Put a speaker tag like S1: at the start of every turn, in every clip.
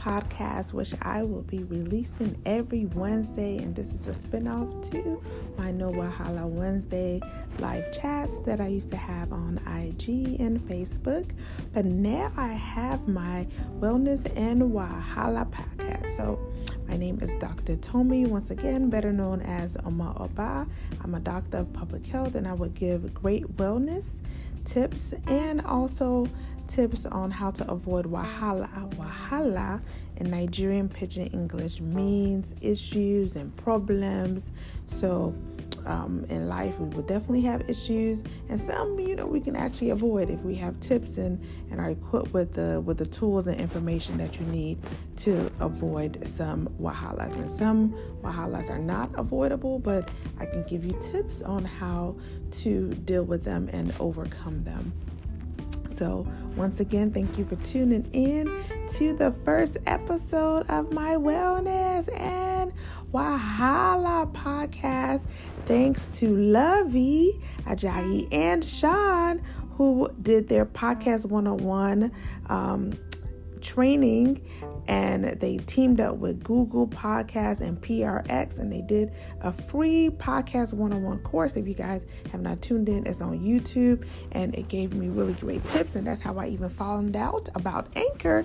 S1: podcast, which I will be releasing every Wednesday. And this is a spinoff to my No Wahala Wednesday live chats that I used to have on IG and Facebook. But now I have my Wellness and Wahala podcast. So my name is Dr. Tomi, once again, better known as Omo Oba. I'm a doctor of public health and I would give great wellness tips and also tips on how to avoid wahala. Wahala in Nigerian pidgin English means issues and problems. So, um, in life, we will definitely have issues, and some, you know, we can actually avoid if we have tips and, and are equipped with the with the tools and information that you need to avoid some wahalas. And some wahalas are not avoidable, but I can give you tips on how to deal with them and overcome them. So, once again, thank you for tuning in to the first episode of my Wellness and Wahala podcast. Thanks to Lovey, Ajayi, and Sean, who did their podcast 101 um, training and they teamed up with Google Podcasts and PRX and they did a free podcast one-on-one course. If you guys have not tuned in, it's on YouTube and it gave me really great tips and that's how I even found out about Anchor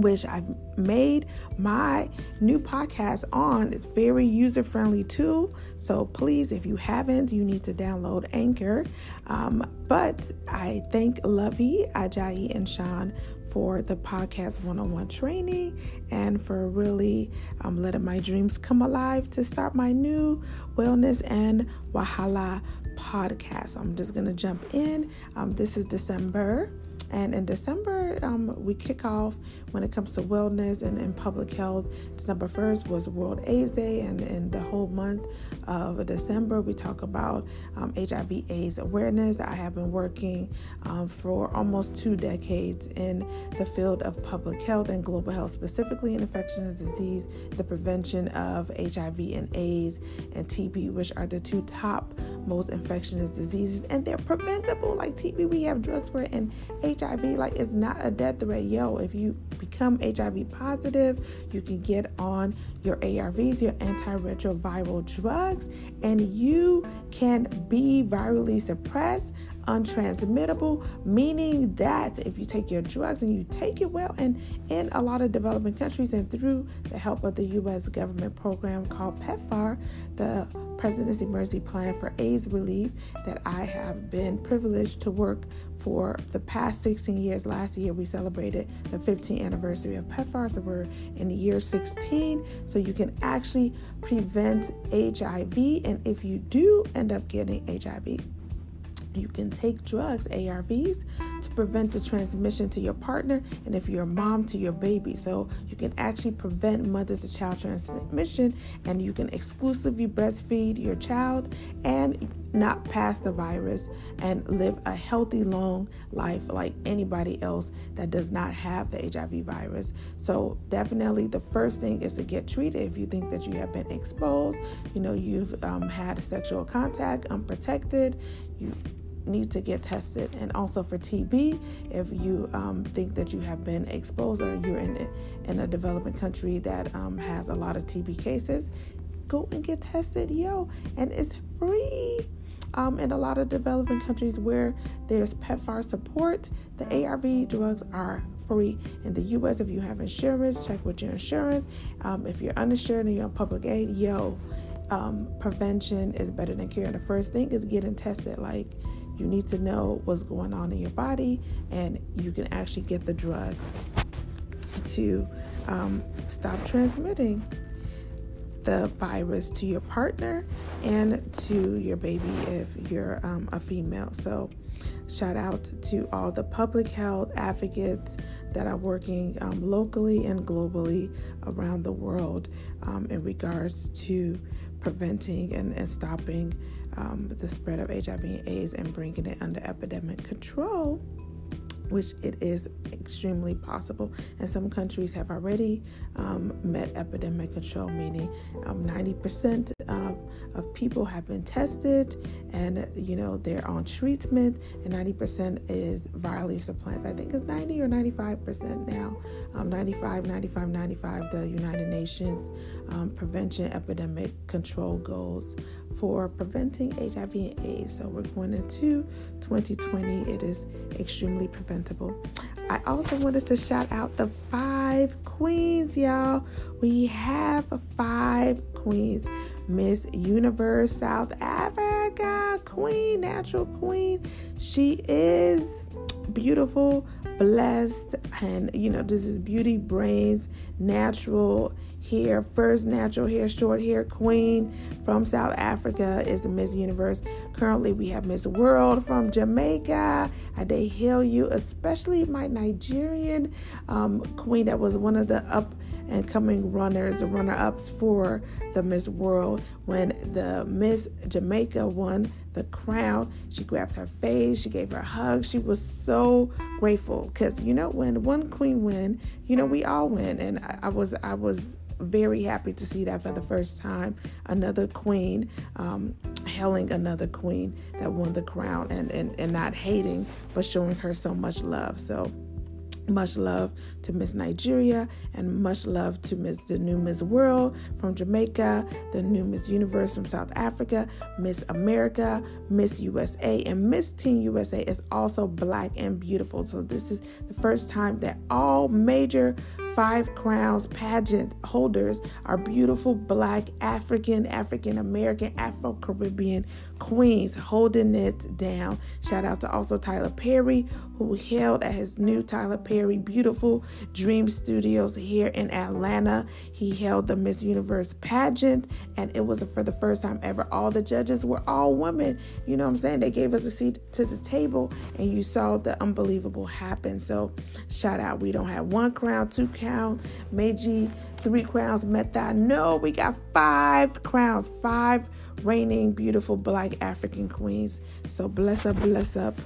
S1: which I've made my new podcast on. It's very user friendly too. So please, if you haven't, you need to download Anchor. Um, but I thank Lovey, Ajayi, and Sean for the podcast one on one training and for really um, letting my dreams come alive to start my new wellness and Wahala podcast. I'm just going to jump in. Um, this is December. And in December, um, we kick off when it comes to wellness and, and public health. December 1st was World AIDS Day, and in the whole month of December, we talk about um, HIV AIDS awareness. I have been working um, for almost two decades in the field of public health and global health, specifically in infectious disease, the prevention of HIV and AIDS and TB, which are the two top most infectious diseases, and they're preventable. Like TB, we have drugs for it, and HIV, like it's not a death threat. Yo, if you become HIV positive, you can get on your ARVs, your antiretroviral drugs, and you can be virally suppressed untransmittable, meaning that if you take your drugs and you take it well, and in a lot of developing countries and through the help of the U.S. government program called PEPFAR, the President's Emergency Plan for AIDS Relief, that I have been privileged to work for the past 16 years. Last year, we celebrated the 15th anniversary of PEPFAR, so we're in the year 16. So you can actually prevent HIV, and if you do end up getting HIV, you can take drugs, ARVs, to prevent the transmission to your partner and if you're a mom to your baby. So you can actually prevent mother to child transmission and you can exclusively breastfeed your child and not pass the virus and live a healthy, long life like anybody else that does not have the HIV virus. So, definitely the first thing is to get treated if you think that you have been exposed, you know, you've um, had sexual contact unprotected, you need to get tested. And also for TB, if you um, think that you have been exposed or you're in, in a developing country that um, has a lot of TB cases, go and get tested, yo. And it's free. Um, in a lot of developing countries where there's PEPFAR support, the ARV drugs are free. In the US, if you have insurance, check with your insurance. Um, if you're uninsured and you're on public aid, yo, um, prevention is better than cure. The first thing is getting tested. Like, you need to know what's going on in your body, and you can actually get the drugs to um, stop transmitting the virus to your partner and to your baby if you're um, a female. So, shout out to all the public health advocates that are working um, locally and globally around the world um, in regards to preventing and, and stopping um, the spread of HIV and AIDS and bringing it under epidemic control which it is extremely possible. And some countries have already um, met epidemic control, meaning um, 90% of, of people have been tested and you know they're on treatment and 90% is viral of plants i think it's 90 or 95% now. Um, 95 95 95 the united nations um, prevention epidemic control goals for preventing hiv and aids. So we're going into 2020 it is extremely preventable I also wanted to shout out the five queens, y'all. We have five queens Miss Universe South Africa, Queen, Natural Queen. She is beautiful, blessed, and you know, this is beauty, brains, natural hair, first natural hair, short hair queen from South Africa is the Miss Universe. Currently, we have Miss World from Jamaica. I they hail you, especially my Nigerian um, queen that was one of the up and coming runners, the runner ups for the Miss World. When the Miss Jamaica won the crown, she grabbed her face, she gave her a hug. She was so grateful because you know when one queen win, you know we all win, and I, I was I was very happy to see that for the first time. Another queen, um, hailing another queen that won the crown and, and, and not hating, but showing her so much love. So, much love to Miss Nigeria and much love to Miss the new Miss World from Jamaica, the new Miss Universe from South Africa, Miss America, Miss USA, and Miss Teen USA is also black and beautiful. So this is the first time that all major Five Crowns pageant holders are beautiful black African, African American, Afro Caribbean queens holding it down. Shout out to also Tyler Perry, who held at his new Tyler Perry Beautiful Dream Studios here in Atlanta. He held the Miss Universe pageant, and it was for the first time ever. All the judges were all women. You know what I'm saying? They gave us a seat to the table, and you saw the unbelievable happen. So, shout out. We don't have one crown, two crown, Meiji, three crowns, Meta. No, we got five crowns, five reigning beautiful black African queens. So bless up, bless up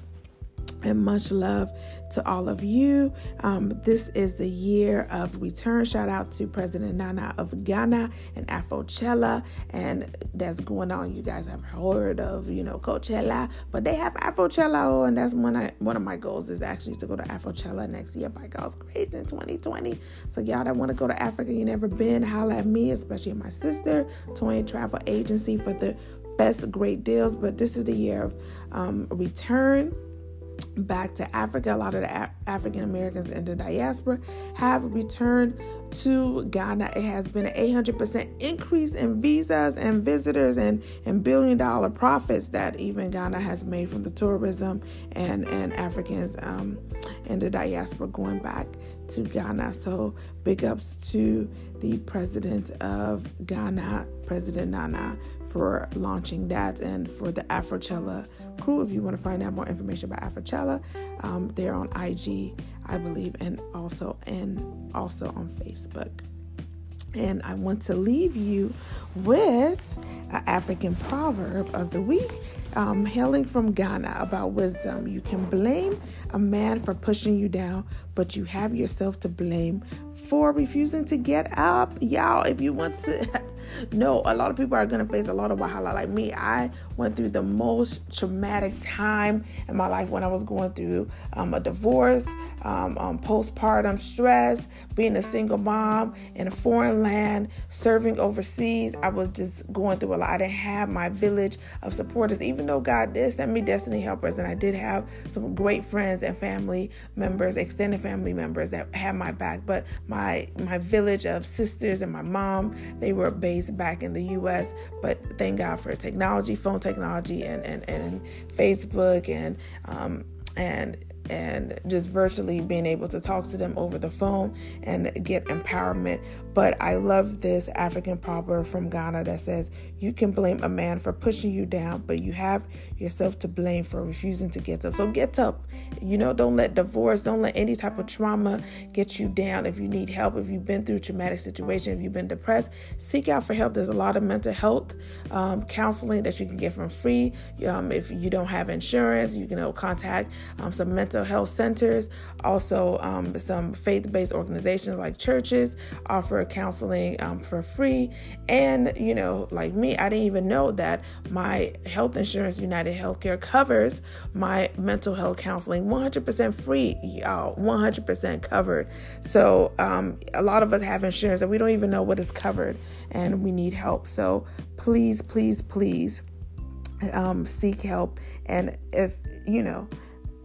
S1: and much love to all of you. Um, this is the year of return. Shout out to President Nana of Ghana and Afrochella, and that's going on. You guys have heard of, you know, Coachella, but they have Afrochella, and that's one I, one of my goals is actually to go to Afrochella next year by God's grace in 2020. So y'all that want to go to Africa, you never been, holla at me, especially my sister, Toy Travel Agency for the best great deals. But this is the year of um, return back to Africa. A lot of the A- African Americans in the diaspora have returned to Ghana. It has been an 800% increase in visas and visitors and, and billion dollar profits that even Ghana has made from the tourism and, and Africans um, in the diaspora going back to Ghana. So big ups to the president of Ghana, President Nana, for launching that and for the Afrochella crew. If you want to find out more information about Afrochella, um, they're on IG, I believe, and also and also on Facebook. And I want to leave you with an African proverb of the week, um, hailing from Ghana about wisdom. You can blame a man for pushing you down, but you have yourself to blame for refusing to get up. Y'all, if you want to no, a lot of people are gonna face a lot of wahala. Like me, I went through the most traumatic time in my life when I was going through um, a divorce, um, um, postpartum stress, being a single mom in a foreign land, serving overseas. I was just going through a lot. I didn't have my village of supporters, even though God did send me destiny helpers, and I did have some great friends and family members, extended family members that had my back. But my my village of sisters and my mom, they were based back in the US. But thank God for technology, phone technology, and, and, and Facebook and um, and and just virtually being able to talk to them over the phone and get empowerment. But I love this African proverb from Ghana that says, You can blame a man for pushing you down, but you have yourself to blame for refusing to get up. So get up. You know, don't let divorce, don't let any type of trauma get you down. If you need help, if you've been through traumatic situation, if you've been depressed, seek out for help. There's a lot of mental health um, counseling that you can get from free. Um, if you don't have insurance, you can know, contact um, some mental mental health centers, also um, some faith based organizations like churches offer counseling um, for free. And, you know, like me, I didn't even know that my health insurance, United Healthcare, covers my mental health counseling 100% free, y'all, 100% covered. So um, a lot of us have insurance and we don't even know what is covered and we need help. So please, please, please um, seek help. And if, you know,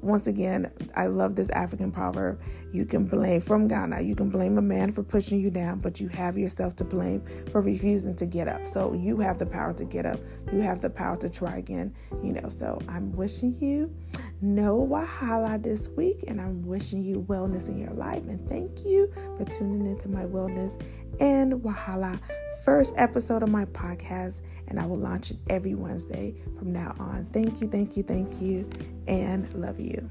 S1: once again, I love this African proverb. You can blame from Ghana, you can blame a man for pushing you down, but you have yourself to blame for refusing to get up. So you have the power to get up. You have the power to try again, you know. So I'm wishing you no wahala this week, and I'm wishing you wellness in your life. And thank you for tuning into my wellness and wahala first episode of my podcast, and I will launch it every Wednesday from now on. Thank you, thank you, thank you, and love you.